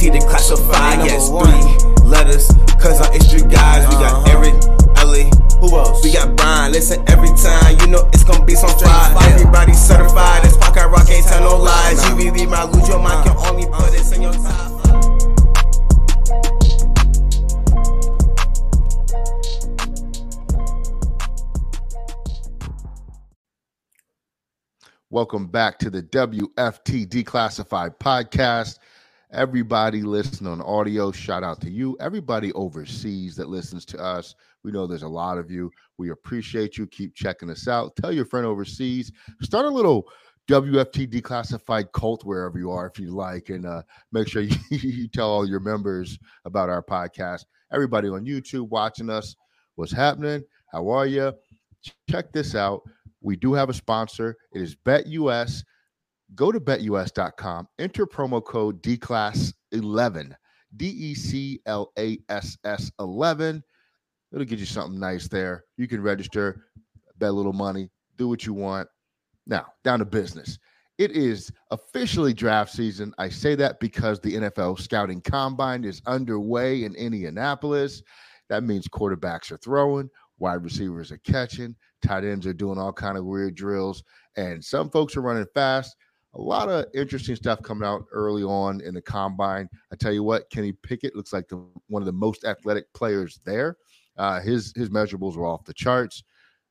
WFT to classify. Yes, three letters, cause I'm extra guys. We got Uh-huh. Eric, Ellie. Who else? We got Brian, listen every time, you know it's gonna be some fire. Everybody certified, this Pocket rock ain't tell no lies. You really might lose your mind, can only put this in your top. Welcome back to the WFT Declassified podcast. Everybody listening on audio, shout out to you. Everybody overseas that listens to us, we know there's a lot of you. We appreciate you. Keep checking us out. Tell your friend overseas. Start a little WFT Declassified cult wherever you are, if you like, and uh, make sure you, you tell all your members about our podcast. Everybody on YouTube watching us, what's happening? How are you? Check this out. We do have a sponsor. It is BetUS. Go to betus.com, enter promo code DClass11, D E C L A S S 11. It'll get you something nice there. You can register, bet a little money, do what you want. Now, down to business. It is officially draft season. I say that because the NFL scouting combine is underway in Indianapolis. That means quarterbacks are throwing, wide receivers are catching, tight ends are doing all kind of weird drills, and some folks are running fast. A lot of interesting stuff coming out early on in the combine. I tell you what, Kenny Pickett looks like the one of the most athletic players there. Uh, his his measurables were off the charts.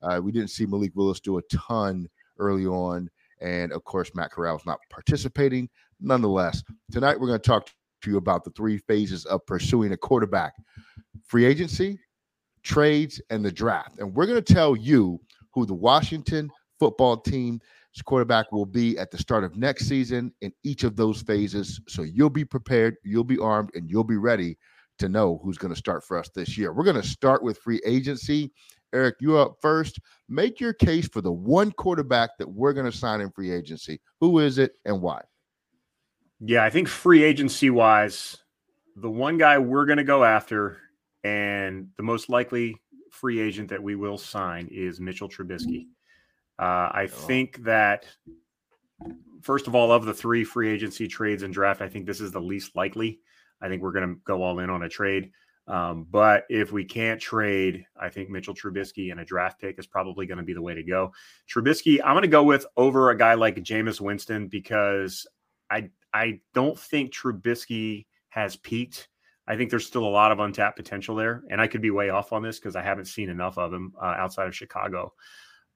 Uh, we didn't see Malik Willis do a ton early on, and of course Matt Corral's not participating. Nonetheless, tonight we're going to talk to you about the three phases of pursuing a quarterback: free agency, trades, and the draft. And we're going to tell you who the Washington football team's quarterback will be at the start of next season in each of those phases. So you'll be prepared, you'll be armed, and you'll be ready to know who's going to start for us this year. We're going to start with free agency. Eric, you're up first. Make your case for the one quarterback that we're going to sign in free agency. Who is it and why? Yeah, I think free agency wise, the one guy we're going to go after and the most likely free agent that we will sign is Mitchell Trubisky. Uh, I think that, first of all, of the three free agency trades and draft, I think this is the least likely. I think we're going to go all in on a trade. Um, but if we can't trade, I think Mitchell Trubisky and a draft pick is probably going to be the way to go. Trubisky, I'm going to go with over a guy like Jameis Winston because I I don't think Trubisky has peaked. I think there's still a lot of untapped potential there, and I could be way off on this because I haven't seen enough of him uh, outside of Chicago.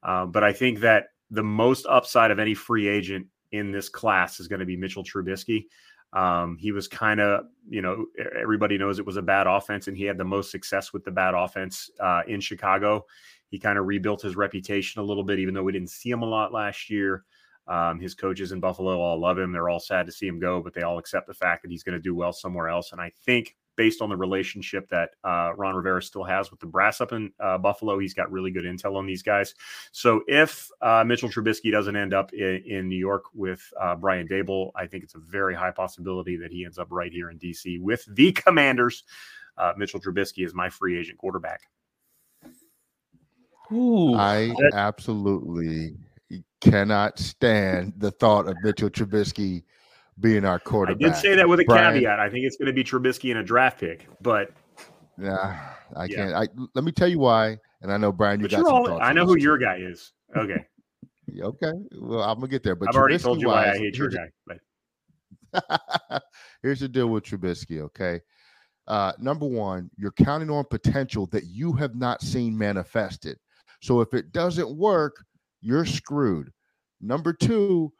Uh, but I think that the most upside of any free agent in this class is going to be Mitchell Trubisky. Um, he was kind of, you know, everybody knows it was a bad offense, and he had the most success with the bad offense uh, in Chicago. He kind of rebuilt his reputation a little bit, even though we didn't see him a lot last year. Um, his coaches in Buffalo all love him. They're all sad to see him go, but they all accept the fact that he's going to do well somewhere else. And I think based on the relationship that uh, Ron Rivera still has with the brass up in uh, Buffalo, he's got really good intel on these guys. So if uh, Mitchell Trubisky doesn't end up in, in New York with uh, Brian Daboll, I think it's a very high possibility that he ends up right here in DC with the Commanders. Uh, Mitchell Trubisky is my free agent quarterback. Ooh, I that- absolutely cannot stand the thought of Mitchell Trubisky being our quarterback. I did say that with a Brian- caveat. I think it's going to be Trubisky in a draft pick, but Yeah, I Yeah. can't. I let me tell you why. And I know Brian, you but got all. I know who your guy is. Okay, Okay, well, I'm gonna get there. But I've already told you why I hate your here's- guy. But Here's the deal with Trubisky, okay? Uh, number one, you're counting on potential that you have not seen manifested. So if it doesn't work, you're screwed. Number two,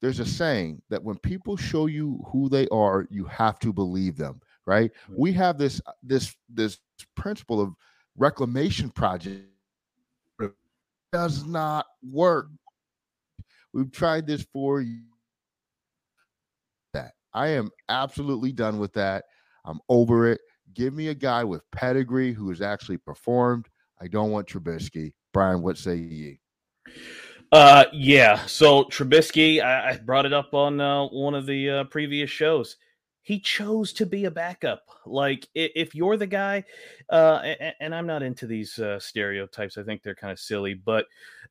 there's a saying that when people show you who they are, you have to believe them, right? We have this uh, this this principle of reclamation project it does not work. We've tried this for that. I am absolutely done with that. I'm over it. Give me a guy with pedigree who has actually performed. I don't want Trubisky. Brian, what say ye? Uh, yeah. So Trubisky, I, I brought it up on uh, one of the uh, previous shows. he chose to be a backup. Like if you're the guy, uh, and, and, I'm not into these uh, stereotypes. I think they're kind of silly. But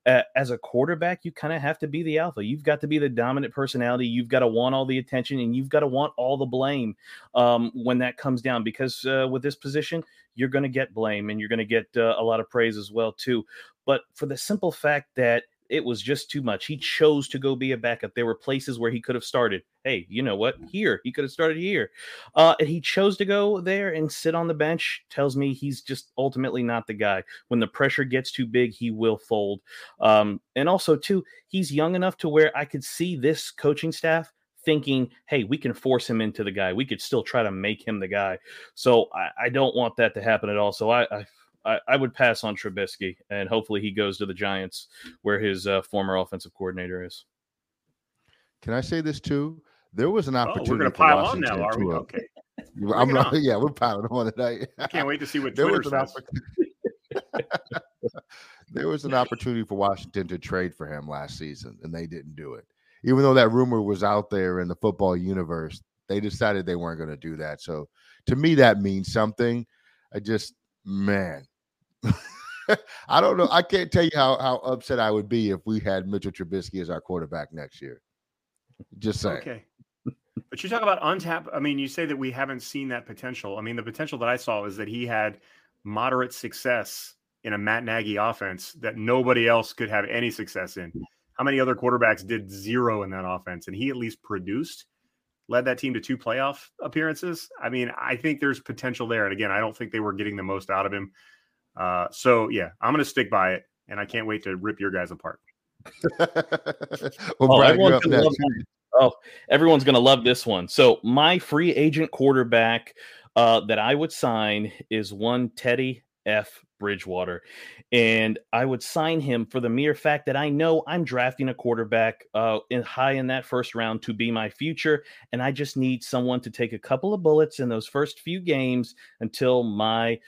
uh, as a quarterback, you kind of have to be the alpha. You've got to be the dominant personality. You've got to want all the attention, and you've got to want all the blame um, when that comes down. Because uh, with this position, you're going to get blame, and you're going to get uh, a lot of praise as well too. But for the simple fact that it was just too much. He chose to go be a backup. There were places where he could have started. Hey, you know what? Here, he could have started here. Uh, and he chose to go there and sit on the bench. Tells me he's just ultimately not the guy. When the pressure gets too big, he will fold. Um, and also, too, he's young enough to where I could see this coaching staff thinking, hey, we can force him into the guy. We could still try to make him the guy. So I, I don't want that to happen at all. So I, I I, I, would pass on Trubisky, and hopefully he goes to the Giants, where his uh, former offensive coordinator is. Can I say this too? There was an opportunity. Oh, we're going to pile on now, are we? Okay. I'm not, yeah, we're piling on tonight. I can't wait to see what there Twitter was says. there was an opportunity for Washington to trade for him last season, and they didn't do it. Even though that rumor was out there in the football universe, they decided they weren't going to do that. So to me, that means something. I just, man, I don't know. I can't tell you how how upset I would be if we had Mitchell Trubisky as our quarterback next year. Just saying. Okay. But you talk about untap. I mean, you say that we haven't seen that potential. I mean, the potential that I saw is that he had moderate success in a Matt Nagy offense that nobody else could have any success in. How many other quarterbacks did zero in that offense? And he at least produced, led that team to two playoff appearances. I mean, I think there's potential there. And again, I don't think they were getting the most out of him. Uh, so yeah, I'm going to stick by it, and I can't wait to rip your guys apart. well, oh, everyone's gonna love oh, everyone's going to love this one. So my free agent quarterback uh, that I would sign is one Teddy F. Bridgewater. And I would sign him for the mere fact that I know I'm drafting a quarterback uh, in high in that first round to be my future. And I just need someone to take a couple of bullets in those first few games until my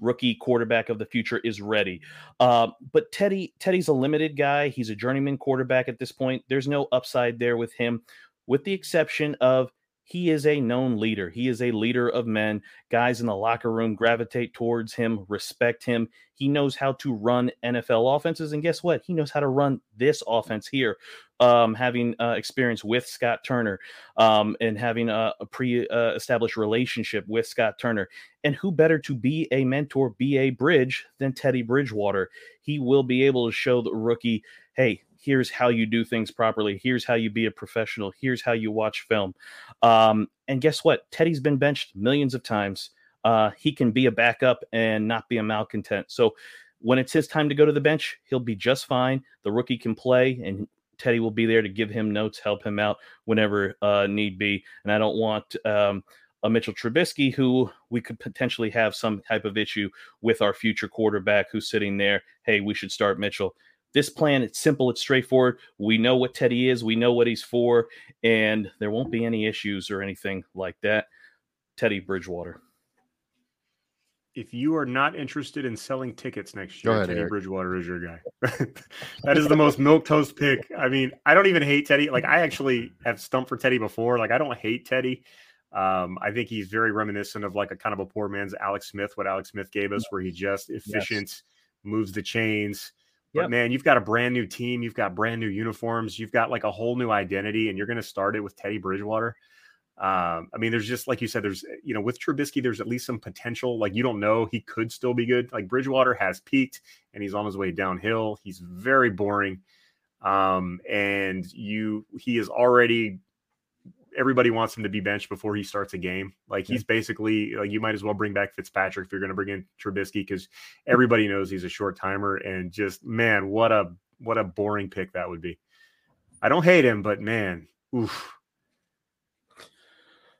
rookie quarterback of the future is ready. Uh, but Teddy, Teddy's a limited guy. He's a journeyman quarterback at this point. There's no upside there with him, with the exception of he is a known leader. He is a leader of men. Guys in the locker room gravitate towards him, respect him. He knows how to run NFL offenses. And guess what? He knows how to run this offense here, um, having uh, experience with Scott Turner um, and having a, a pre uh, established relationship with Scott Turner. And who better to be a mentor, be a bridge than Teddy Bridgewater? He will be able to show the rookie, hey, here's how you do things properly. Here's how you be a professional. Here's how you watch film. Um, and guess what? Teddy's been benched millions of times. Uh, he can be a backup and not be a malcontent. So when it's his time to go to the bench, he'll be just fine. The rookie can play, and Teddy will be there to give him notes, help him out whenever uh, need be. And I don't want um, a Mitchell Trubisky who we could potentially have some type of issue with our future quarterback who's sitting there. Hey, we should start Mitchell. This plan, it's simple, it's straightforward. We know what Teddy is, we know what he's for, and there won't be any issues or anything like that. Teddy Bridgewater. If you are not interested in selling tickets next year, ahead, Teddy Eric. Bridgewater is your guy. that is the most milk toast pick. I mean, I don't even hate Teddy. Like I actually have stumped for Teddy before. Like I don't hate Teddy. Um, I think he's very reminiscent of like a kind of a poor man's Alex Smith, what Alex Smith gave us, where he just efficient, yes. moves the chains, but man, you've got a brand new team, you've got brand new uniforms, you've got like a whole new identity, and you're going to start it with Teddy Bridgewater. Um, I mean, there's just like you said, there's you know, with Trubisky, there's at least some potential. Like you don't know, he could still be good. Like Bridgewater has peaked and he's on his way downhill. He's very boring. Um, and you he is already everybody wants him to be benched before he starts a game. Like he's basically like you might as well bring back Fitzpatrick if you're going to bring in Trubisky because everybody knows he's a short timer and just man, what a what a boring pick that would be. I don't hate him, but man, oof.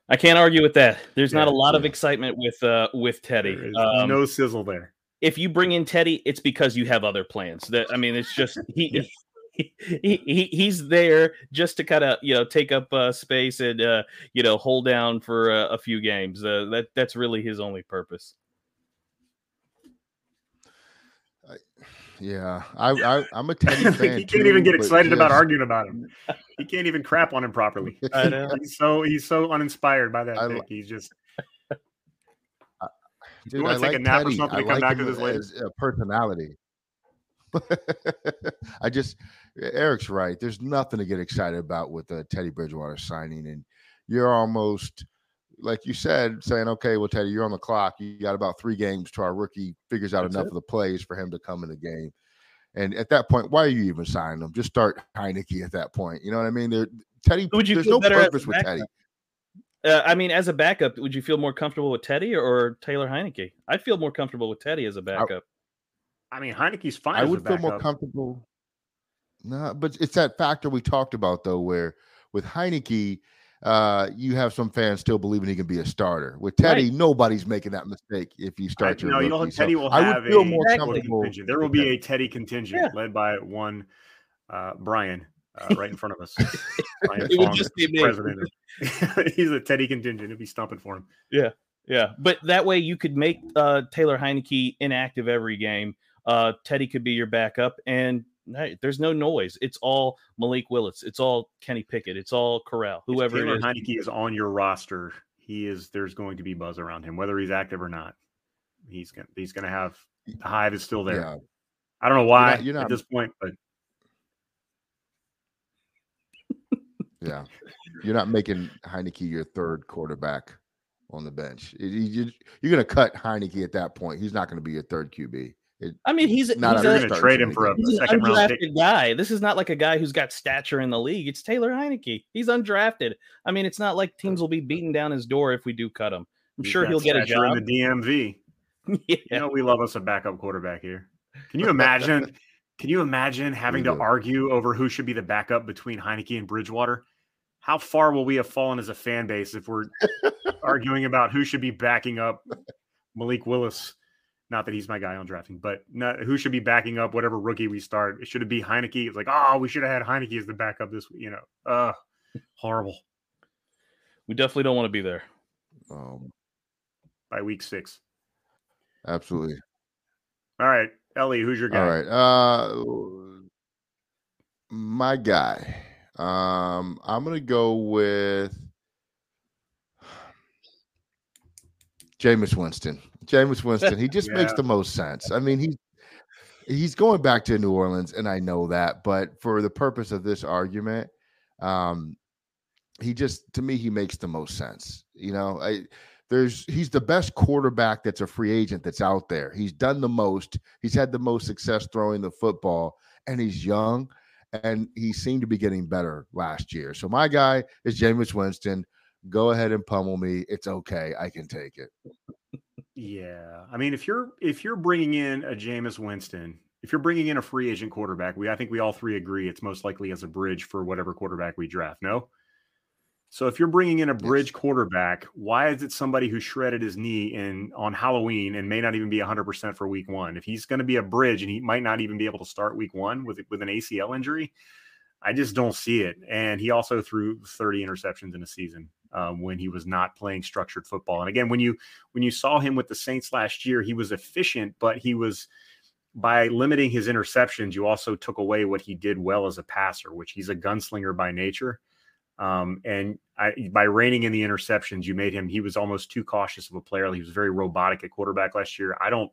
I can't argue with that. There's yeah, not a lot yeah. of excitement with uh with Teddy. Um, no sizzle there. If you bring in Teddy, it's because you have other plans. That I mean, it's just he he, he he's there just to kind of you know take up uh, space and uh, you know hold down for uh, a few games. Uh, that that's really his only purpose. I, Yeah, I, I I'm a Teddy fan. he can't too, even get but excited about arguing about him. He can't even crap on him properly. I know. He's so he's so uninspired by that I pick. He's just Dude, wanna I take a like nap or Teddy. something I to come like back to this later? personality. I just Eric's right. There's nothing to get excited about with the Teddy Bridgewater signing, and you're almost like you said, saying, "Okay, well, Teddy, you're on the clock. You got about three games till our rookie figures out That's enough it. of the plays for him to come in the game." And at that point, why are you even signing him? Just start Heinicke at that point. You know what I mean? There, Teddy. Would you there's no better as a purpose with Teddy. Uh, I mean, as a backup, would you feel more comfortable with Teddy or, or Taylor Heinicke? I'd feel more comfortable with Teddy as a backup. I mean Heinicke's fine. I as a would feel more comfortable. No, but it's that factor we talked about though, where with Heinicke, uh, you have some fans still believing he can be a starter. With Teddy, nobody's making that mistake if you I, start your no, rookie. you'll have So Teddy will I have would feel a more Teddy comfortable. contingent. There will be a Teddy contingent Yeah. led by one uh, Brian uh, right in front of us. Brian It would just be me. president. He's a Teddy contingent. He'll be stomping for him. Yeah, yeah. but that way you could make uh, Taylor Heinicke inactive every game. Uh, Teddy could be your backup, and hey, there's no noise. It's all Malik Willis. It's all Kenny Pickett. It's all Corral. Whoever Taylor it is. Heinicke is on your roster, he is. There's going to be buzz around him, whether he's active or not. He's gonna. He's gonna have the hive is still there. Yeah, I don't know why not- you're not- at this point, but yeah. You're not making Heinicke your third quarterback on the bench. You- you- You're going to cut Heinicke at that point. He's not going to be your third QB. It- I mean, he's, Not he's, out you're of a, going to trade him for a games. he's an second round pick. guy. This is not like a guy who's got stature in the league. It's Taylor Heinicke. He's undrafted. I mean, it's not like teams will be beating down his door if we do cut him. I'm He's sure he'll get a job. in the DMV. yeah. You know, we love us a backup quarterback here. Can you imagine? can you imagine having to argue over who should be the backup between Heinicke and Bridgewater? How far will we have fallen as a fan base if we're arguing about who should be backing up Malik Willis? Not that he's my guy on drafting, but not, who should be backing up whatever rookie we start? It should it be Heinicke? It's like, oh, we should have had Heinicke as the backup this, week. you know, uh, horrible We definitely don't want to be there. Um, by week six. absolutely. All right, Ellie, who's your guy? All right. Uh my guy. Um I'm gonna go with Jameis Winston. Jameis Winston. He just makes the most sense. I mean, he's he's going back to New Orleans, and I know that, but for the purpose of this argument, um, he just to me he makes the most sense. You know, I there's he's the best quarterback that's a free agent that's out there. He's done the most. He's had the most success throwing the football, and he's young, and he seemed to be getting better last year. So my guy is Jameis Winston. Go ahead and pummel me. It's okay. I can take it. Yeah, I mean, if you're if you're bringing in a Jameis Winston, if you're bringing in a free agent quarterback, we I think we all three agree it's most likely as a bridge for whatever quarterback we draft. No, so if you're bringing in a bridge Yes. quarterback, why is it somebody who shredded his knee in on Halloween and may not even be 100 percent for Week One? If he's going to be a bridge and he might not even be able to start Week One with with an ACL injury, I just don't see it. And he also threw 30 interceptions in a season um, when he was not playing structured football. And again, when you when you saw him with the Saints last year, he was efficient, but he was by limiting his interceptions, you also took away what he did well as a passer, which he's a gunslinger by nature. Um, and I, by reining in the interceptions, you made him. He was almost too cautious of a player. He was very robotic at quarterback last year. I don't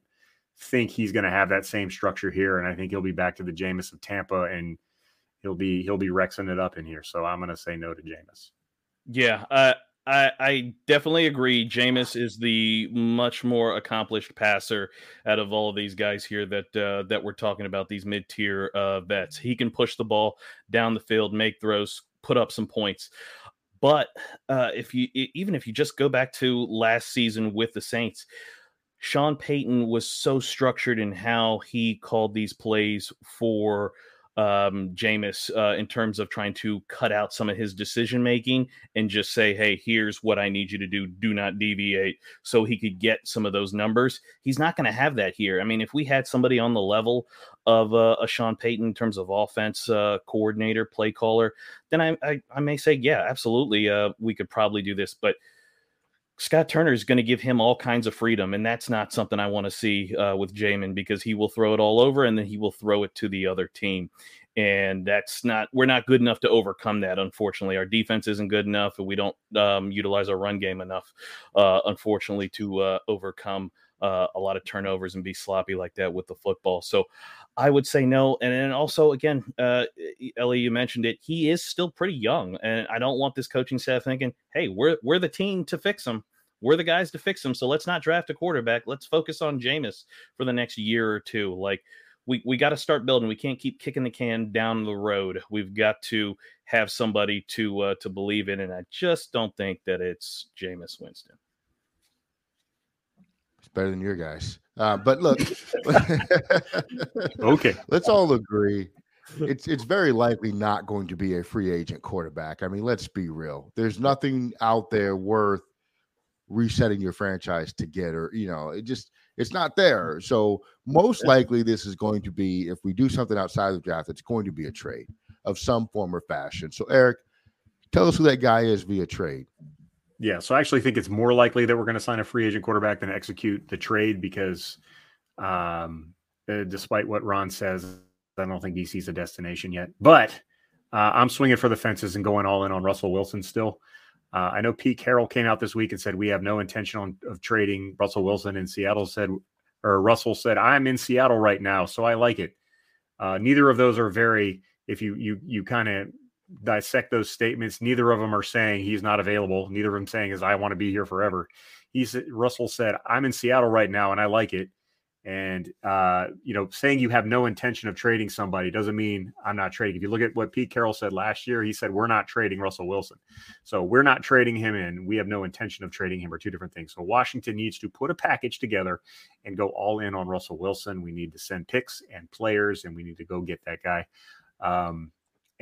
think he's going to have that same structure here, and I think he'll be back to the Jameis of Tampa, and he'll be he'll be rexing it up in here. So I'm going to say no to Jameis. Yeah, uh, I I definitely agree. Jameis is the much more accomplished passer out of all of these guys here that uh, that we're talking about. These mid tier uh, vets. He can push the ball down the field, make throws, put up some points. But uh, if you even if you just go back to last season with the Saints, Sean Payton was so structured in how he called these plays for um Jameis uh in terms of trying to cut out some of his decision making and just say hey here's what I need you to do. Do not deviate. So he could get some of those numbers. He's not going to have that here. I mean if we had somebody on the level of uh, a Sean Payton in terms of offense uh coordinator play caller then I I, I may say yeah absolutely uh we could probably do this. But Scott Turner is going to give him all kinds of freedom, and that's not something I want to see uh, with Jameis because he will throw it all over and then he will throw it to the other team. And that's not, we're not good enough to overcome that, unfortunately. Our defense isn't good enough, and we don't um, utilize our run game enough, uh, unfortunately, to uh, overcome uh, a lot of turnovers and be sloppy like that with the football. So I would say no. And then also, again, uh, Ellie, you mentioned it. He is still pretty young, and I don't want this coaching staff thinking, "Hey, we're we're the team to fix him. We're the guys to fix him. So let's not draft a quarterback. Let's focus on Jameis for the next year or two. Like we we got to start building. We can't keep kicking the can down the road. We've got to have somebody to uh, to believe in, and I just don't think that it's Jameis Winston better than your guys. Uh, but look, okay, let's all agree it's it's very likely not going to be a free agent quarterback. I mean, let's be real. There's nothing out there worth resetting your franchise to get, or you know, it just it's not there. So most likely, this is going to be if we do something outside the draft, it's going to be a trade of some form or fashion. So Eric, tell us who that guy is via trade. Yeah, so I actually think it's more likely that we're going to sign a free agent quarterback than execute the trade because, um, uh, despite what Ron says, I don't think DC's a destination yet. But uh, I'm swinging for the fences and going all in on Russell Wilson still. Uh, I know Pete Carroll came out this week and said we have no intention on, of trading Russell Wilson. And Seattle said, or Russell said, I'm in Seattle right now, so I like it. Uh, neither of those are very. If you you you kind of dissect those statements, neither of them are saying he's not available. Neither of them saying is I want to be here forever. He's Russell said, I'm in Seattle right now and I like it. And uh, you know, saying you have no intention of trading somebody doesn't mean I'm not trading. If you look at what Pete Carroll said last year, he said we're not trading Russell Wilson. So we're not trading him in. We have no intention of trading him are two different things. So Washington needs to put a package together and go all in on Russell Wilson. We need to send picks and players, and we need to go get that guy. Um,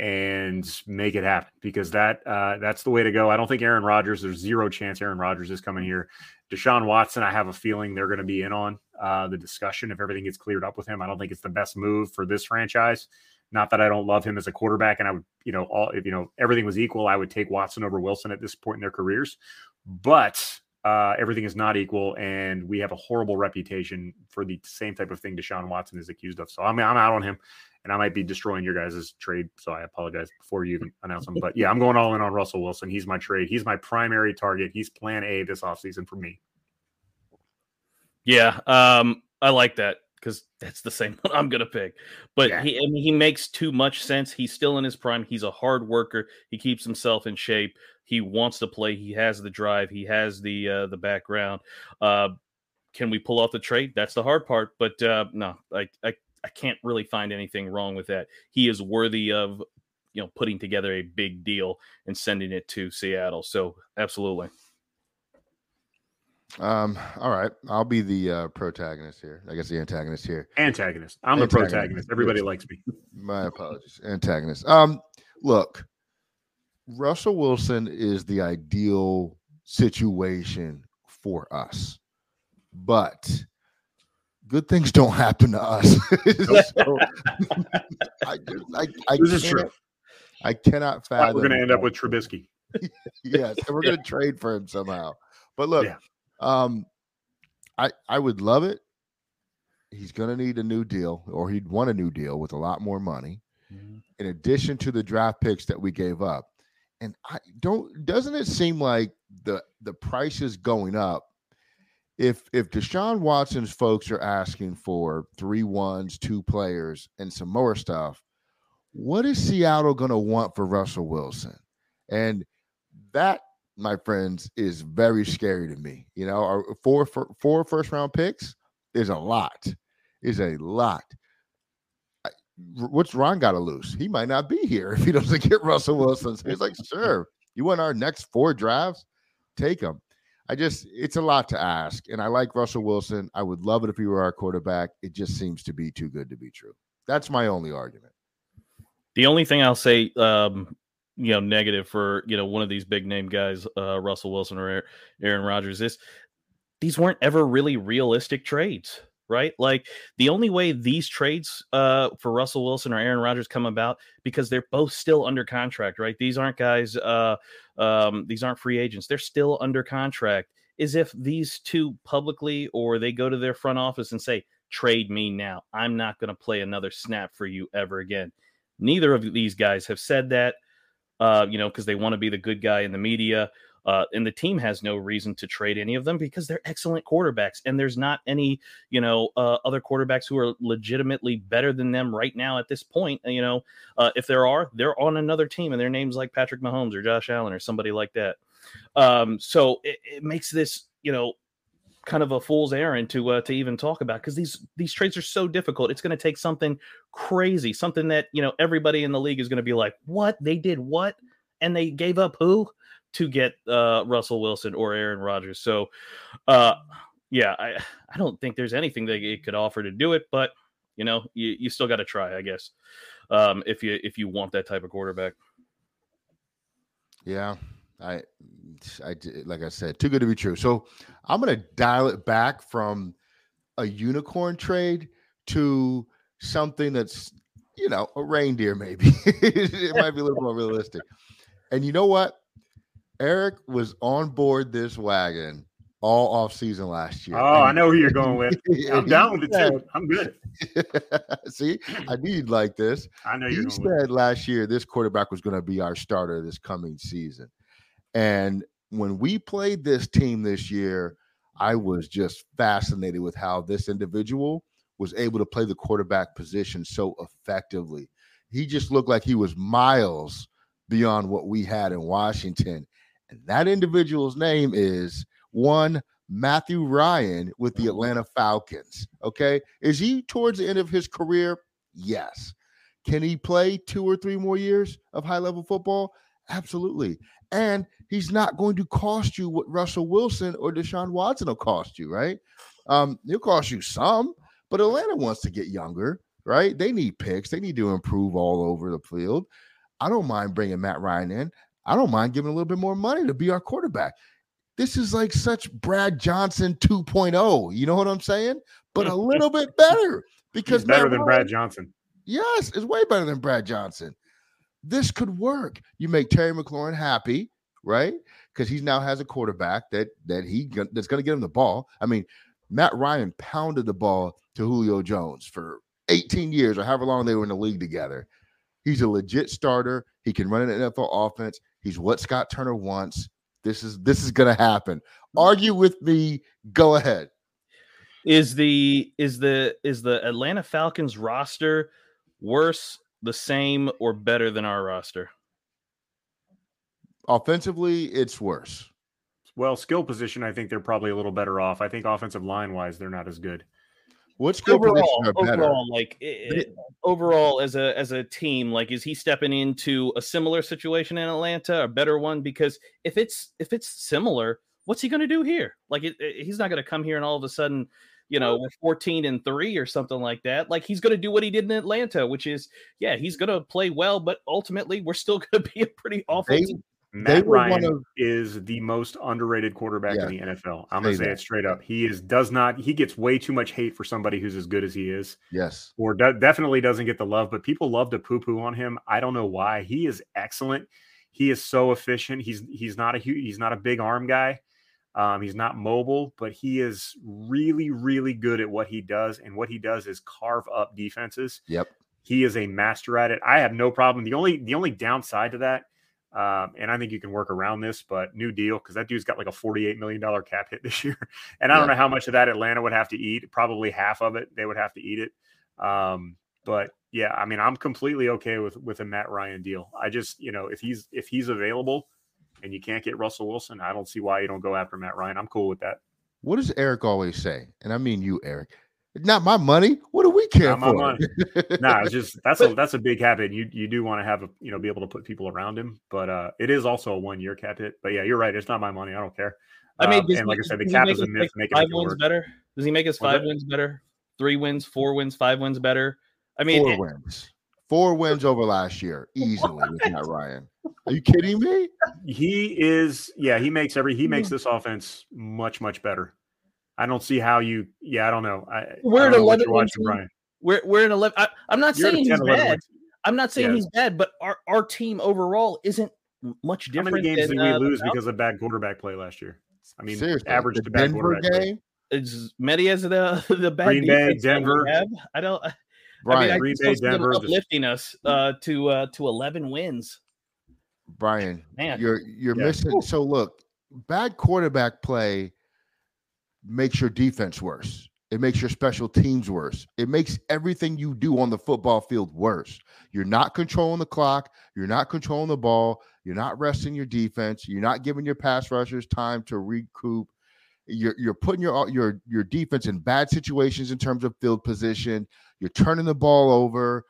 and make it happen because that uh, that's the way to go. I don't think Aaron Rodgers. There's zero chance Aaron Rodgers is coming here. Deshaun Watson, I have a feeling they're going to be in on uh, the discussion if everything gets cleared up with him. I don't think it's the best move for this franchise. Not that I don't love him as a quarterback, and I would, you know, all if you know everything was equal, I would take Watson over Wilson at this point in their careers. But uh, everything is not equal, and we have a horrible reputation for the same type of thing Deshaun Watson is accused of. So I'm, I'm out on him and I might be destroying your guys' trade. So I apologize before you even announce them. But yeah, I'm going all in on Russell Wilson. He's my trade. He's my primary target. He's plan A this offseason for me. Yeah, um, I like that because that's the same one I'm gonna pick. But yeah. he I mean, he makes too much sense. He's still in his prime. He's a hard worker. He keeps himself in shape. He wants to play. He has the drive. He has the uh, the background. Uh, can we pull off the trade? That's the hard part. But uh, no, I, I I can't really find anything wrong with that. He is worthy of you know putting together a big deal and sending it to Seattle. So absolutely. Um. All right, I'll be the uh, protagonist here. I guess the antagonist here. Antagonist. I'm antagonist. the protagonist. Everybody likes me. My apologies. Antagonist. Um. Look, Russell Wilson is the ideal situation for us, but good things don't happen to us. so, I, I, I this is true. I cannot fathom. We're going to end up with Trubisky. yes, and we're going to trade for him somehow. But look, yeah. um, I I would love it. He's going to need a new deal, or he'd want a new deal with a lot more money, mm-hmm. in addition to the draft picks that we gave up. And I don't. Doesn't it seem like the the price is going up if if Deshaun Watson's folks are asking for three ones, two players, and some more stuff, what is Seattle going to want for Russell Wilson? And that, my friends, is very scary to me. You know, our four four first round picks is a lot. Is a lot. What's Ron got to lose? He might not be here if he doesn't get Russell Wilson. So he's like, sure, you want our next four drafts? Take them. I just it's a lot to ask. And I like Russell Wilson. I would love it if he were our quarterback. It just seems to be too good to be true. That's my only argument. The only thing I'll say, um, you know, negative for you know one of these big name guys, uh, Russell Wilson or Aaron Rodgers, is these weren't ever really realistic trades. Right? Like the only way these trades uh, for Russell Wilson or Aaron Rodgers come about because they're both still under contract, right? These aren't guys, uh, um, these aren't free agents. They're still under contract. Is if these two publicly or they go to their front office and say, trade me now. I'm not going to play another snap for you ever again. Neither of these guys have said that, uh, you know, because they want to be the good guy in the media. Uh, and the team has no reason to trade any of them because they're excellent quarterbacks, and there's not any, you know, uh, other quarterbacks who are legitimately better than them right now at this point. You know, uh, if there are, they're on another team, and their names like Patrick Mahomes or Josh Allen or somebody like that. Um, so it, it makes this, you know, kind of a fool's errand to uh, to even talk about because these these trades are so difficult. It's going to take something crazy, something that you know everybody in the league is going to be like, "What they did? What?" And they gave up who? To get uh, Russell Wilson or Aaron Rodgers. So, uh, yeah, I I don't think there's anything that it could offer to do it, but you know, you, you still got to try, I guess, um, if you if you want that type of quarterback. Yeah, I, I like I said, too good to be true. So I'm gonna dial it back from a unicorn trade to something that's you know a reindeer maybe it might be a little more realistic and you know what Eric was on board this wagon all off season last year. Oh, I know who you're going with. I'm down with the two. I'm good. See, I knew you'd like this. I know you said last year this quarterback was going to be our starter this coming season. And when we played this team this year, I was just fascinated with how this individual was able to play the quarterback position so effectively. He just looked like he was miles beyond what we had in Washington. And that individual's name is one Matthew Ryan with the Atlanta Falcons. Okay. Is he towards the end of his career? Yes. Can he play two or three more years of high level football? Absolutely. And he's not going to cost you what Russell Wilson or Deshaun Watson will cost you, right? Um, he'll cost you some, but Atlanta wants to get younger, right? They need picks, they need to improve all over the field. I don't mind bringing Matt Ryan in. I don't mind giving a little bit more money to be our quarterback. This is like such Brad Johnson 2.0. You know what I'm saying? But a little bit better because He's better Matt than Ryan, Brad Johnson. Yes, it's way better than Brad Johnson. This could work. You make Terry McLaurin happy, right? Because he now has a quarterback that that he that's going to get him the ball. I mean, Matt Ryan pounded the ball to Julio Jones for 18 years or however long they were in the league together. He's a legit starter. He can run an NFL offense. He's what Scott Turner wants. This is this is going to happen. Argue with me. Go ahead. Is the is the is the Atlanta Falcons roster worse, the same, or better than our roster? Offensively, it's worse. Well, skill position, I think they're probably a little better off. I think offensive line wise, they're not as good. What skill overall, are better? Overall, like it, overall, as a as a team, like is he stepping into a similar situation in Atlanta, a better one? Because if it's if it's similar, what's he going to do here? Like it, it, he's not going to come here and all of a sudden, you know, 14 and three or something like that. Like he's going to do what he did in Atlanta, which is yeah, he's going to play well, but ultimately we're still going to be a pretty awful. They, Matt Ryan of, is the most underrated quarterback yeah, in the NFL. I'm gonna say that. it straight up. He is does not he gets way too much hate for somebody who's as good as he is. Yes, or de- definitely doesn't get the love. But people love to poo poo on him. I don't know why. He is excellent. He is so efficient. He's he's not a he's not a big arm guy. Um, he's not mobile, but he is really really good at what he does. And what he does is carve up defenses. Yep. He is a master at it. I have no problem. The only the only downside to that um, and I think you can work around this, but new deal because that dude's got like a $48 million cap hit this year. And I don't know how much of that Atlanta would have to eat. Probably half of it, they would have to eat it. Um, but yeah, I mean, I'm completely okay with with a Matt Ryan deal. I just, you know, if he's if he's available and you can't get Russell Wilson, I don't see why you don't go after Matt Ryan. I'm cool with that. What does Eric always say? And I mean you, Eric. It's not my money. What do we care not for? nah, it's just that's a that's a big habit. You you do want to have a you know be able to put people around him, but uh it is also a one year cap hit. But yeah, you're right. It's not my money. I don't care. I mean, uh, and like I said, the cap is a myth. Make five wins better. Does he make us five wins better? Three wins, four wins, five wins better. I mean, four it, wins, four wins over last year easily with Matt Ryan. Are you kidding me? He is. Yeah, he makes every he makes this offense much much better. I don't see how you. Yeah, I don't know. I, we're I at don't know what 11 you're watching, Brian. We're we're in eleven. I, I'm not You're saying a he's bad. I'm not saying Yeah. he's bad, but our our team overall isn't much different. How many games than, did we uh, lose because of bad quarterback play last year? I mean, Seriously, average the to bad Denver quarterback play. game, as many as the the bad Green Bay, defense that we Denver. I don't. I Brian. mean, Green Bay, don't Denver, just- uplifting us uh, to uh, to 11 wins. Brian, Man. you're you're Yeah. missing. So look, bad quarterback play makes your defense worse. It makes your special teams worse. It makes everything you do on the football field worse. You're not controlling the clock. You're not controlling the ball. You're not resting your defense. You're not giving your pass rushers time to recoup. You're you're putting your your your defense in bad situations in terms of field position. You're turning the ball over.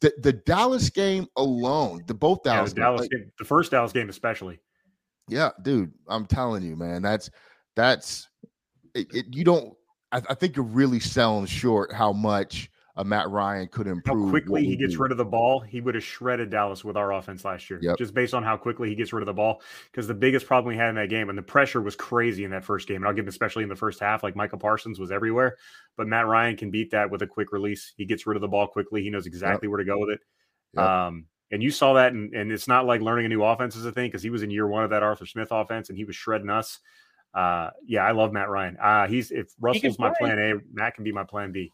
The the Dallas game alone, the both Yeah, Dallas, the games, Dallas game, the first Dallas game especially. yeah, dude, I'm telling you, man, that's that's it, it, you don't. I, I think you're really selling short how much a Matt Ryan could improve. How quickly he gets do. rid of the ball, he would have shredded Dallas with our offense last year. Yep. Just based on how quickly he gets rid of the ball. Because the biggest problem we had in that game, and the pressure was crazy in that first game, and I'll give him especially in the first half, like Micah Parsons was everywhere. But Matt Ryan can beat that with a quick release. He gets rid of the ball quickly. He knows exactly where to go with it. Yep. Um, and you saw that, and, and it's not like learning a new offense is a thing because he was in year one of that Arthur Smith offense and he was shredding us. Uh, yeah, I love Matt Ryan. Uh, he's if Russell's my plan A, Matt can be my plan B.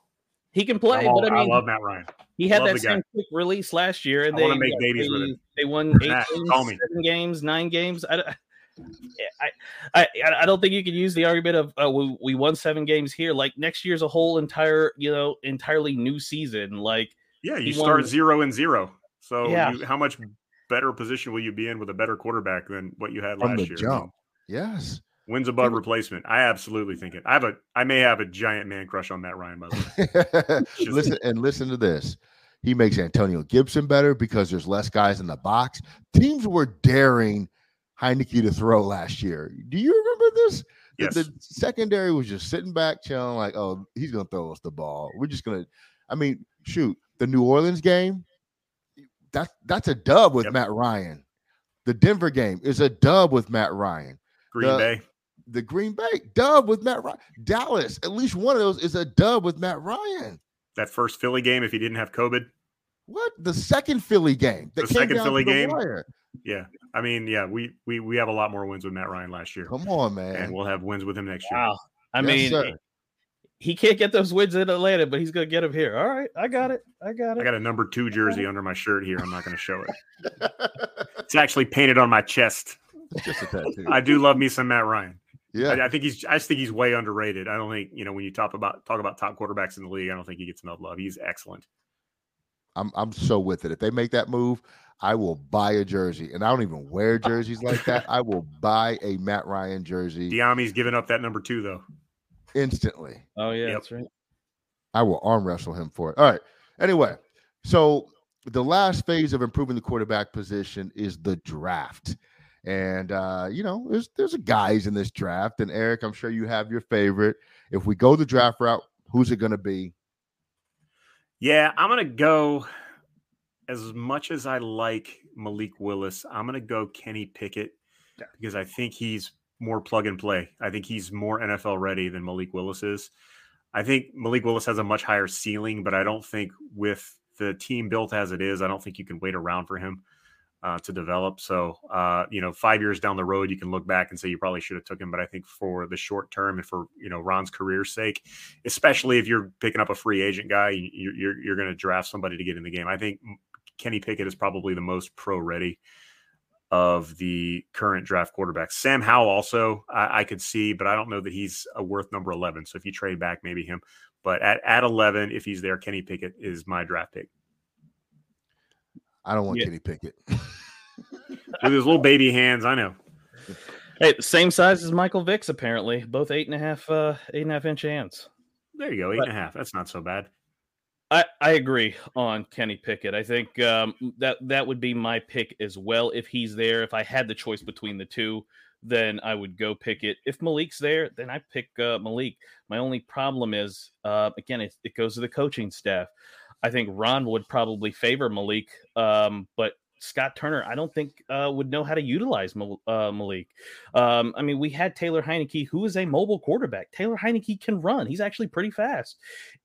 He can play, I'm all- but I I love Matt Ryan. he had that the guy. same quick release last year, and I they wanna make what, babies they, with him. They won eight Matt, games, call me. seven games, nine games. I, don't- I, I, I don't think you can use the argument of uh, we, we won seven games here. Like next year's a whole entire, you know, entirely new season. Like Yeah, you start won- zero and zero. So Yeah. you, how much better position will you be in with a better quarterback than what you had From last the year? jump. Yes. Wins above replacement. I absolutely think it. I have a I may have a giant man crush on Matt Ryan, by the way. listen and listen to this. He makes Antonio Gibson better because there's less guys in the box. Teams were daring Heinicke to throw last year. Do you remember this? The- Yes. The, secondary was just sitting back, chilling, like, oh, he's gonna throw us the ball. We're just gonna. I mean, shoot, the New Orleans game. That that's a dub with Yep. Matt Ryan. The Denver game is a dub with Matt Ryan. Green the- Bay. The Green Bay dub with Matt Ryan. Dallas, at least one of those is a dub with Matt Ryan. That first Philly game, if he didn't have COVID. What the second Philly game? That The came second down Philly to the game? wire. Yeah. I mean, yeah, we we we have a lot more wins with Matt Ryan last year. Come on, man, And we'll have wins with him next year. wow, I Yes, mean, sir. he can't get those wins in Atlanta, but he's gonna get them here. All right, I got it. I got it. I got a number two jersey under my shirt here. I'm not going to show it. It's actually painted on my chest. Just a tattoo. I do love me some Matt Ryan. Yeah. I, I think he's. I just think he's way underrated. I don't think you know when you talk about talk about top quarterbacks in the league. I don't think he gets enough love. He's excellent. I'm I'm so with it. If they make that move, I will buy a jersey. And I don't even wear jerseys like that. I will buy a Matt Ryan jersey Dyami's giving up that number two though. instantly. Oh yeah, Yep. that's right. I will arm wrestle him for it. All right. Anyway, so the last phase of improving the quarterback position is the draft. And uh, you know, there's there's a guys in this draft. And Eric, I'm sure you have your favorite. If we go the draft route, who's it gonna be? Yeah, I'm gonna go. As much as I like Malik Willis, I'm gonna go Kenny Pickett because I think he's more plug and play. I think he's more NFL ready than Malik Willis is. I think Malik Willis has a much higher ceiling, but I don't think with the team built as it is, I don't think you can wait around for him uh, to develop. So, uh, you know, five years down the road, you can look back and say you probably should have took him. But I think for the short term and for you know Ron's career's sake, especially if you're picking up a free agent guy, you- you're you're going to draft somebody to get in the game. I think Kenny Pickett is probably the most pro ready of the current draft quarterbacks. Sam Howell also I, I could see, but I don't know that he's a worth number eleven. So if you trade back, maybe him. But at, at eleven, if he's there, Kenny Pickett is my draft pick. I don't want Yeah. Kenny Pickett. With his little baby hands, I know. Hey, same size as Michael Vick's apparently. Both eight and a half, uh, eight and a half inch hands. There you go, eight But- and a half. That's not so bad. I, I agree on Kenny Pickett. I think um, that that would be my pick as well if he's there. If I had the choice between the two, then I would go Pickett. If Malik's there, then I pick uh, Malik. My only problem is, uh, again, it, it goes to the coaching staff. I think Ron would probably favor Malik, um, but Scott Turner, I don't think uh, would know how to utilize uh, Malik. Um, I mean, we had Taylor Heinicke, who is a mobile quarterback. Taylor Heinicke can run; he's actually pretty fast,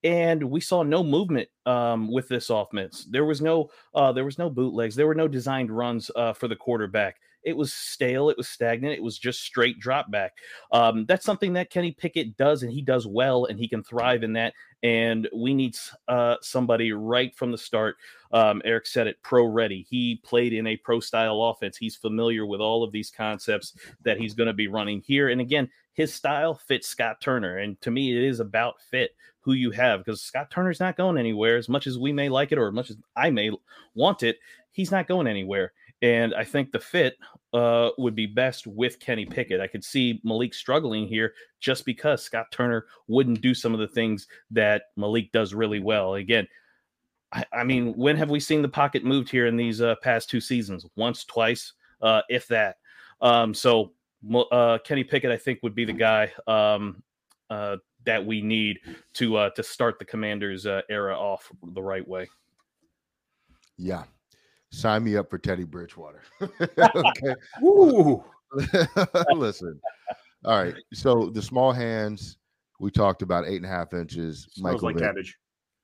and we saw no movement um, with this offense. There was no uh, there was no bootlegs. There were no designed runs uh, for the quarterback. It was stale. It was stagnant. It was just straight drop back. Um, that's something that Kenny Pickett does, and he does well, and he can thrive in that. And we need uh, somebody right from the start. Um, Eric said it pro ready. He played in a pro style offense. He's familiar with all of these concepts that he's going to be running here. And again, his style fits Scott Turner. And to me, it is about fit who you have because Scott Turner's not going anywhere as much as we may like it or as much as I may want it. He's not going anywhere. And I think the fit uh, would be best with Kenny Pickett. I could see Malik struggling here just because Scott Turner wouldn't do some of the things that Malik does really well. Again, I, I mean, when have we seen the pocket moved here in these uh, past two seasons? Once, twice, uh, if that. Um, so uh, Kenny Pickett, I think, would be the guy um, uh, that we need to uh, to start the Commanders era off the right way. Yeah, sign me up for Teddy Bridgewater. okay. Ooh. Listen. All right. So the small hands, we talked about eight and a half inches. Smells Michael like Vick. cabbage.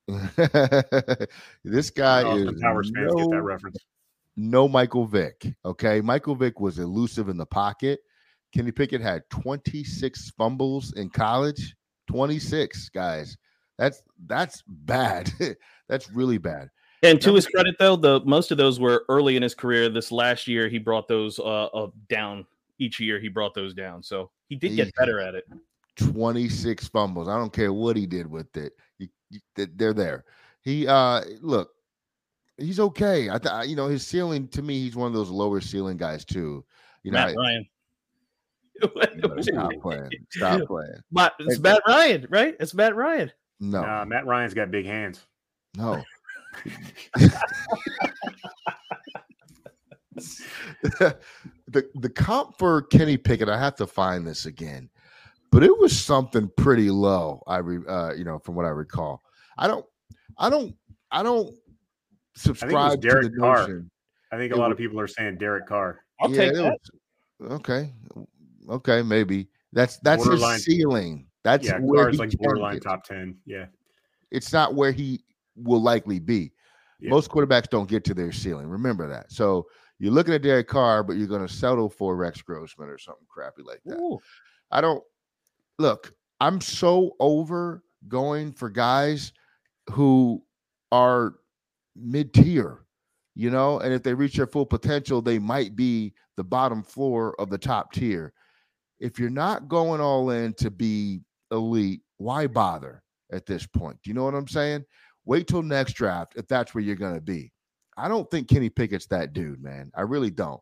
this guy oh, is Powers no, fans get that reference. No Michael Vick. Okay. Michael Vick was elusive in the pocket. Kenny Pickett had 26 fumbles in college. 26 guys. That's that's bad. that's really bad. And to his credit, though, the most of those were early in his career. This last year, he brought those uh, uh down. Each year, he brought those down. So he did get better at it. 26 fumbles. I don't care what he did with it. He, they're there. He uh look, he's okay. I th- you know his ceiling to me, he's one of those lower ceiling guys too. You know, Matt Ryan. stop playing. Stop playing. But it's Matt Ryan, right? It's Matt Ryan. No, uh, Matt Ryan's got big hands. No. the the comp for Kenny Pickett, I have to find this again, but it was something pretty low. I re, uh, you know, from what I recall, I don't, I don't, I don't subscribe I to the Carr. notion. I think a lot was, of people are saying Derek Carr. I'll yeah, take that. Was, okay, okay, maybe that's that's borderline, his ceiling. That's yeah, where Carr's like borderline top ten. Yeah, it's not where he will likely be. Yeah. Most quarterbacks don't get to their ceiling. Remember that. So you're looking at Derek Carr, but you're going to settle for Rex Grossman or something crappy like that. Ooh. I don't look. I'm so over going for guys who are mid tier, you know, and if they reach their full potential, they might be the bottom floor of the top tier. If you're not going all in to be elite, why bother at this point? Do you know what I'm saying? Wait till next draft if that's where you're going to be. I don't think Kenny Pickett's that dude, man. I really don't.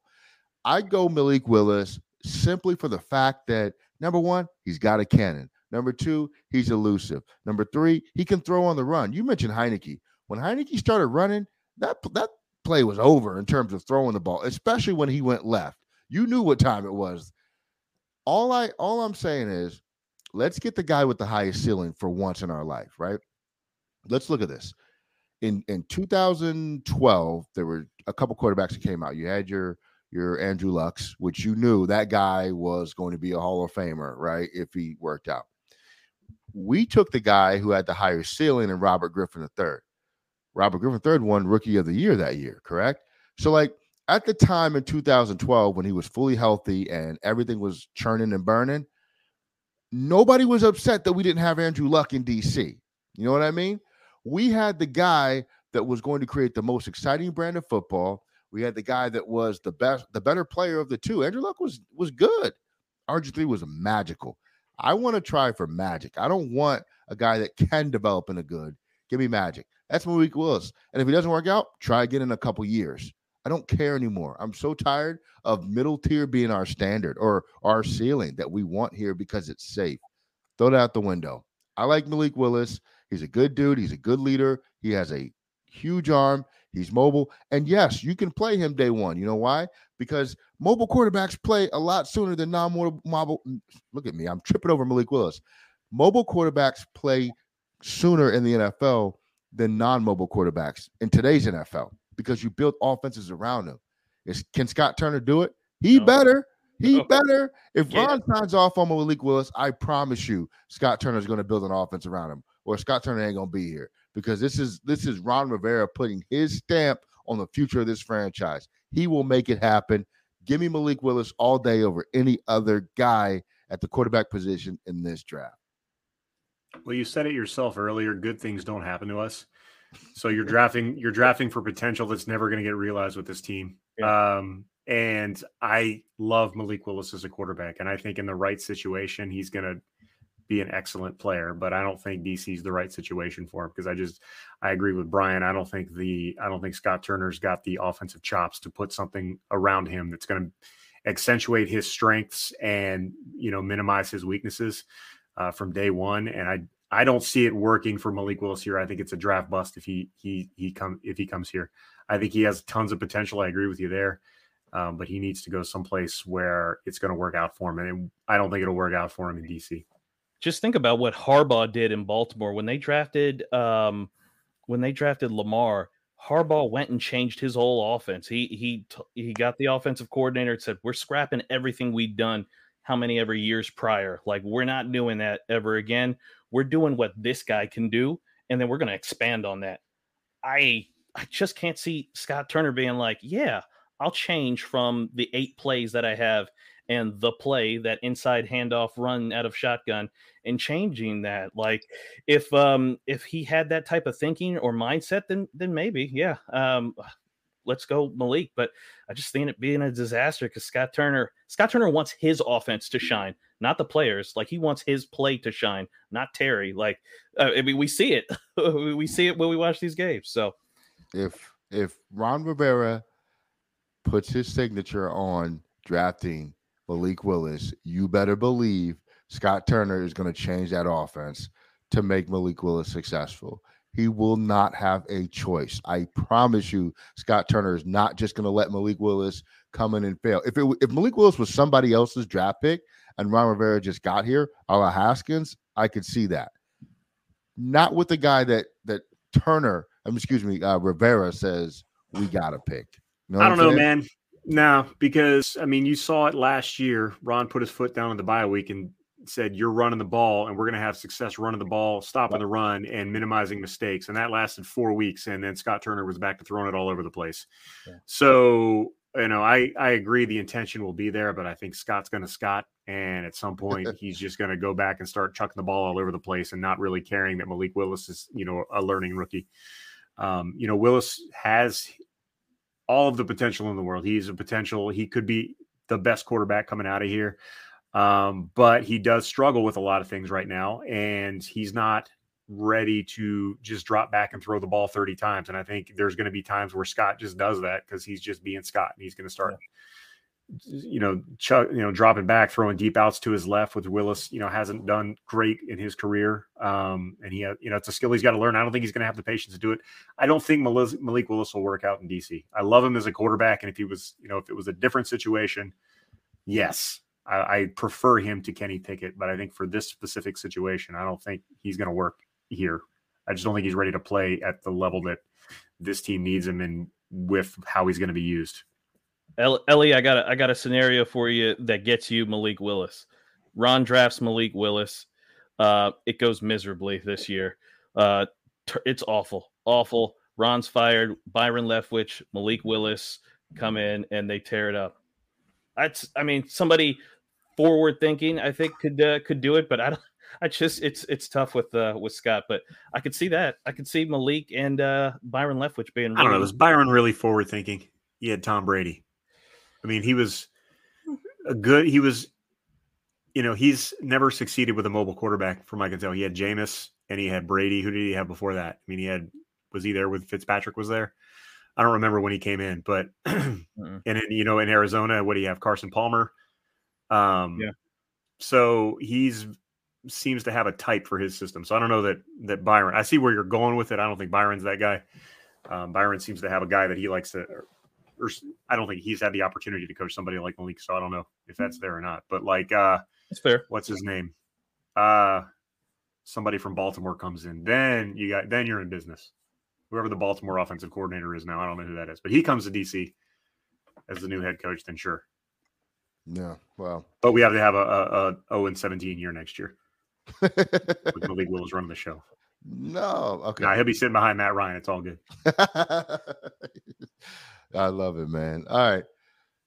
I'd go Malik Willis simply for the fact that number one, he's got a cannon. Number two, he's elusive. Number three, he can throw on the run. You mentioned Heinicke. When Heinicke started running, that that play was over in terms of throwing the ball, especially when he went left. You knew what time it was. All I all I'm saying is, let's get the guy with the highest ceiling for once in our life, right? Let's look at this. In in 2012, there were a couple quarterbacks that came out. You had your your Andrew Lucks, which you knew that guy was going to be a Hall of Famer, right? If he worked out. We took the guy who had the higher ceiling and Robert Griffin III. Robert Griffin III won Rookie of the Year that year, correct? So, like at the time in 2012, when he was fully healthy and everything was churning and burning, nobody was upset that we didn't have Andrew Luck in DC. You know what I mean? We had the guy that was going to create the most exciting brand of football. We had the guy that was the best, the better player of the two. Andrew Luck was was good. RG3 was magical. I want to try for magic. I don't want a guy that can develop in a good. Give me magic. That's Malik Willis. And if he doesn't work out, try again in a couple years. I don't care anymore. I'm so tired of middle tier being our standard or our ceiling that we want here because it's safe. Throw it out the window. I like Malik Willis. He's a good dude. He's a good leader. He has a huge arm. He's mobile. And yes, you can play him day one. You know why? Because mobile quarterbacks play a lot sooner than non mobile. Look at me. I'm tripping over Malik Willis. Mobile quarterbacks play sooner in the NFL than non mobile quarterbacks in today's NFL. because you built offenses around them. Is, can Scott Turner do it? He No. better. He No. better. If Yeah. Ron signs off on Malik Willis, I promise you, Scott Turner is going to build an offense around him, or Scott Turner ain't going to be here because this is this is Ron Rivera putting his stamp on the future of this franchise. He will make it happen. Give me Malik Willis all day over any other guy at the quarterback position in this draft. Well, you said it yourself earlier. Good things don't happen to us. So you're drafting. You're drafting for potential that's never going to get realized with this team. Um, and I love Malik Willis as a quarterback, and I think in the right situation, he's going to be an excellent player. But I don't think DC is the right situation for him because I just I agree with Brian. I don't think the I don't think Scott Turner's got the offensive chops to put something around him that's going to accentuate his strengths and you know minimize his weaknesses uh, from day one. And I I don't see it working for Malik Willis here. I think it's a draft bust if he he he come if he comes here. I think he has tons of potential. I agree with you there. Um, but he needs to go someplace where it's going to work out for him, and I don't think it'll work out for him in DC. Just think about what Harbaugh did in Baltimore when they drafted um when they drafted Lamar. Harbaugh went and changed his whole offense. He he he got the offensive coordinator and said, "We're scrapping everything we've done how many ever years prior. Like we're not doing that ever again. We're doing what this guy can do, and then we're going to expand on that." I I just can't see Scott Turner being like, "Yeah, I'll change from the eight plays that I have and the play that inside handoff run out of shotgun and changing that. Like if um if he had that type of thinking or mindset then then maybe yeah um let's go Malik. But I just think it being a disaster because Scott Turner Scott Turner wants his offense to shine not the players. Like he wants his play to shine not Terry. Like uh, I mean we see it. We see it when we watch these games. So If if Ron Rivera puts his signature on drafting Malik Willis, you better believe Scott Turner is going to change that offense to make Malik Willis successful. He will not have a choice. I promise you, Scott Turner is not just going to let Malik Willis come in and fail. If it if Malik Willis was somebody else's draft pick and Ron Rivera just got here, a la Haskins, I could see that. Not with the guy that that Turner, um, excuse me, uh, Rivera says we got to pick. You know I don't know, man. No, because I mean, you saw it last year. Ron put his foot down in the bye week and said, "You're running the ball, and we're going to have success running the ball, stopping the run, and minimizing mistakes." And that lasted four weeks, and then Scott Turner was back to throwing it all over the place. Yeah. So you know, I I agree the intention will be there, but I think Scott's going to Scott, and at some point he's just going to go back and start chucking the ball all over the place and not really caring that Malik Willis is you know a learning rookie. Um, you know, Willis has all of the potential in the world. He's a potential. He could be the best quarterback coming out of here. Um, but he does struggle with a lot of things right now, and he's not ready to just drop back and throw the ball 30 times. And I think there's going to be times where Scott just does that because he's just being Scott and he's going to start, you know, chuck, you know, dropping back, throwing deep outs to his left, with Willis, you know, hasn't done great in his career. Um, and he, you know, it's a skill he's got to learn. I don't think he's going to have the patience to do it. I don't think Malik, Malik Willis will work out in DC. I love him as a quarterback, and if he was, you know, if it was a different situation, yes, I, I prefer him to Kenny Pickett. But I think for this specific situation, I don't think he's going to work here. I just don't think he's ready to play at the level that this team needs him and with how he's going to be used. El- Ellie, I got a, I got a scenario for you that gets you Malik Willis. Ron drafts Malik Willis. Uh, it goes miserably this year. Uh, it's awful, awful. Ron's fired. Byron Leftwich, Malik Willis come in and they tear it up. That's, I mean, somebody forward thinking, I think could uh, could do it, but I don't. I just it's it's tough with uh with Scott, but I could see that. I could see Malik and uh Byron Leftwich being. I don't know. really- Was Byron really forward thinking? He had Tom Brady. I mean, he was a good. He was, you know, he's never succeeded with a mobile quarterback, from I can tell. He had Jameis and he had Brady. Who did he have before that? I mean, he had was he there with Fitzpatrick? Was there? I don't remember when he came in, but and in, you know, in Arizona, what do you have? Carson Palmer. Um, Yeah. So he's seems to have a type for his system. So I don't know that that Byron. I see where you're going with it. I don't think Byron's that guy. Um, Byron seems to have a guy that he likes to, or, or s- I don't think he's had the opportunity to coach somebody like Malik. So I don't know if that's there or not. But like, uh, It's fair. what's his name? Uh, somebody from Baltimore comes in. Then you got then you're in business. whoever the Baltimore offensive coordinator is now. I don't know who that is, but he comes to DC as the new head coach. Then sure, Yeah. Well. but we have to have a, a, a 0 and 17 year next year. With Malik Willis running the show. no. Okay. Nah, he'll be sitting behind Matt Ryan. It's all good. I love it, man. All right.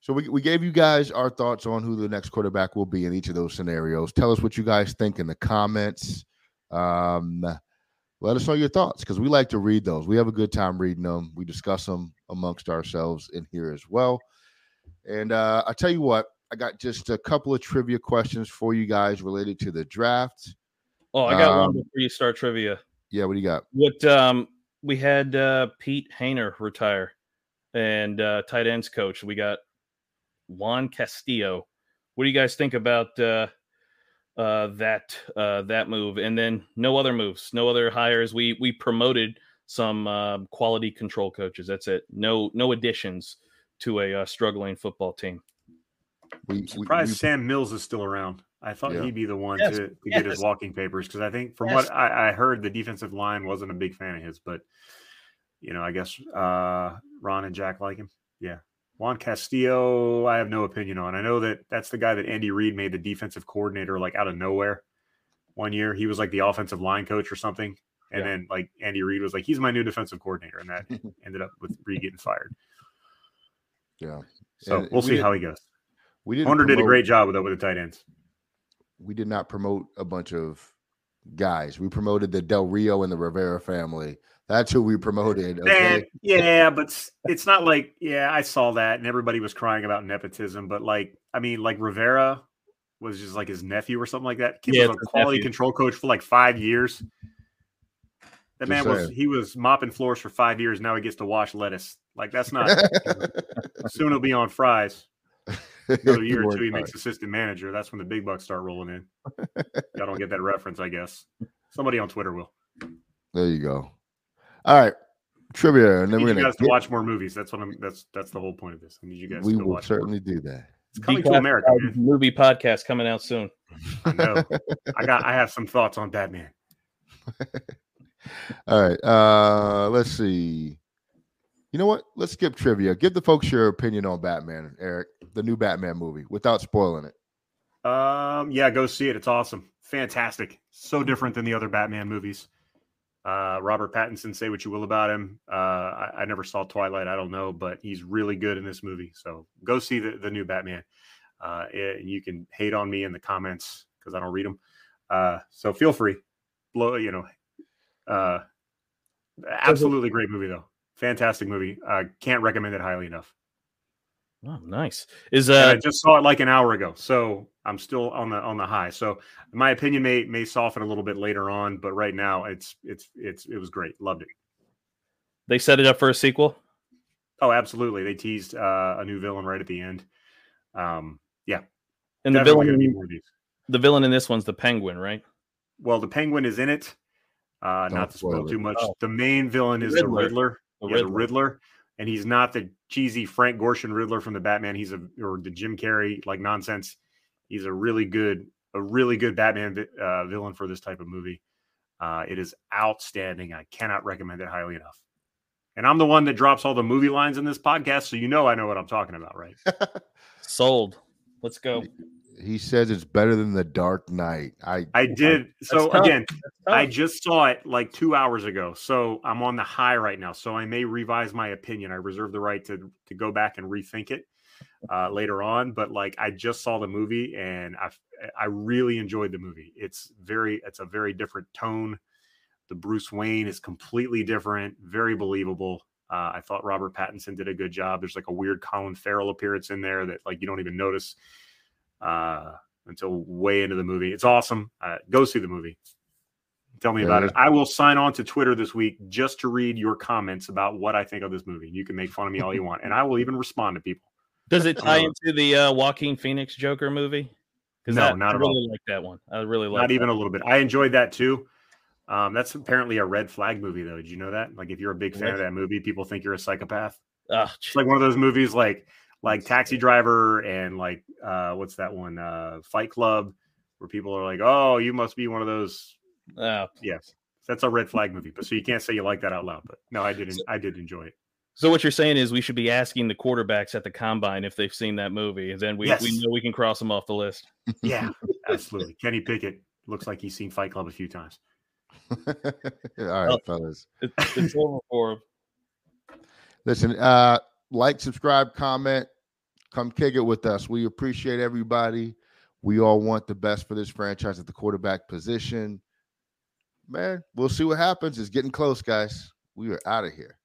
So we, we gave you guys our thoughts on who the next quarterback will be in each of those scenarios. Tell us what you guys think in the comments. Um, let us know your thoughts because we like to read those. We have a good time reading them. We discuss them amongst ourselves in here as well. And uh, I tell you what, I got just a couple of trivia questions for you guys related to the draft. Oh, I got Um, one before you start trivia. Yeah, what do you got? What um we had uh Pete Hoener retire and uh tight ends coach. We got Juan Castillo. What do you guys think about uh uh that uh that move? And then no other moves, no other hires. We we promoted some uh, quality control coaches. That's it. No no additions to a uh, struggling football team. We, I'm we- surprised we- Sam Mills is still around. I thought Yeah. he'd be the one Yes, to, to get his walking papers because I think from Yes. what I, I heard, the defensive line wasn't a big fan of his, but you know, I guess uh, Ron and Jack like him. Yeah. Juan Castillo, I have no opinion on. I know that that's the guy that Andy Reid made the defensive coordinator like out of nowhere one year. He was like the offensive line coach or something. And Yeah. then like Andy Reid was like, he's my new defensive coordinator. And that ended up with Reid getting fired. yeah, So And we'll we see did- how he goes. we didn't. Hunter did a great job with that with the tight ends. we did not promote a bunch of guys. We promoted the Del Rio and the Rivera family. That's who we promoted. Man, Okay. yeah, but it's not like yeah, I saw that and everybody was crying about nepotism, but like I mean, like Rivera was just like his nephew or something like that. Kid Yeah, was a quality nephew. control coach for like five years. That Just man was saying. he was mopping floors for five years. Now he gets to wash lettuce. Like that's not soon he'll be on fries. Another year or two, he makes assistant manager. That's when the big bucks start rolling in. I don't get that reference, I guess. Somebody on Twitter will. There you go. All right, trivia, and I then need we're you gonna. guys to watch more movies. That's what I'm. That's that's the whole point of this. I need you guys we to will watch. more. certainly do that. It's coming to America. Man. movie podcast coming out soon. I know. I got. I have some thoughts on Batman. All right. Uh let's see. You know what? Let's skip trivia. Give the folks your opinion on Batman, Eric, the new Batman movie, without spoiling it. Um. Yeah, go see it. It's awesome. Fantastic. So different than the other Batman movies. Uh, Robert Pattinson. Say what you will about him. Uh, I, I never saw Twilight. I don't know, but he's really good in this movie. So go see the the new Batman. Uh, and you can hate on me in the comments because I don't read them. Uh, so feel free. Blow. You know. Uh, absolutely great movie though. Fantastic movie. Uh, can't recommend it highly enough. Oh, nice. Is And uh I just saw it like an hour ago, so I'm still on the on the high. So my opinion may may soften a little bit later on, but right now it's it's it's it was great. Loved it. they set it up for a sequel? Oh, absolutely. They teased uh, a new villain right at the end. Um, yeah, And the villain, gonna in, more of these. the villain in this one's the Penguin, right? Well, the Penguin is in it. Uh, Don't to spoil spoil it. too much. Oh. The main villain is Riddler. the Riddler. The yeah, the Riddler. Riddler, and he's not the cheesy Frank Gorshin Riddler from the Batman. He's a or the Jim Carrey like nonsense. He's a really good, a really good Batman vi- uh, villain for this type of movie. Uh, it is outstanding. I cannot recommend it highly enough. And I'm the one that drops all the movie lines in this podcast, so you know I know what I'm talking about, right? Sold. Let's go. He says it's better than the Dark Knight. I I did. So again, I just saw it like two hours ago, so I'm on the high right now. So I may revise my opinion. I reserve the right to to go back and rethink it uh, later on. But like, I just saw the movie and I I really enjoyed the movie. It's very it's a very different tone. The Bruce Wayne is completely different, very believable. Uh, I thought Robert Pattinson did a good job. There's like a weird Colin Farrell appearance in there that like you don't even notice uh, until way into the movie. It's awesome. Uh, go see the movie. Tell me Yeah, about it. I will sign on to Twitter this week just to read your comments about what I think of this movie. You can make fun of me all you want, and I will even respond to people. Does it tie Uh, into the uh, Joaquin Phoenix Joker movie? Because No, that, not I at all. really like that one. I really like Not that. even a little bit. I enjoyed that too. Um, that's apparently a red flag movie, though. Did you know that? Like, if you're a big fan of that movie, people think you're a psychopath. Ah, It's like one of those movies, like like Taxi Driver and like uh, what's that one, uh, Fight Club, where people are like, "Oh, you must be one of those." ah, Yes, That's a red flag movie, but so you can't say you like that out loud. But no, I didn't. I did enjoy it. So what you're saying is we should be asking the quarterbacks at the combine if they've seen that movie, and then we, Yes. we know we can cross them off the list. Yeah, absolutely. Kenny Pickett looks like he's seen Fight Club a few times. All right, Oh. fellas. It- It's over for him. Listen, uh, like, subscribe, comment, come kick it with us. We appreciate everybody. We all want the best for this franchise at the quarterback position. Man, we'll see what happens. It's getting close, guys. We are out of here.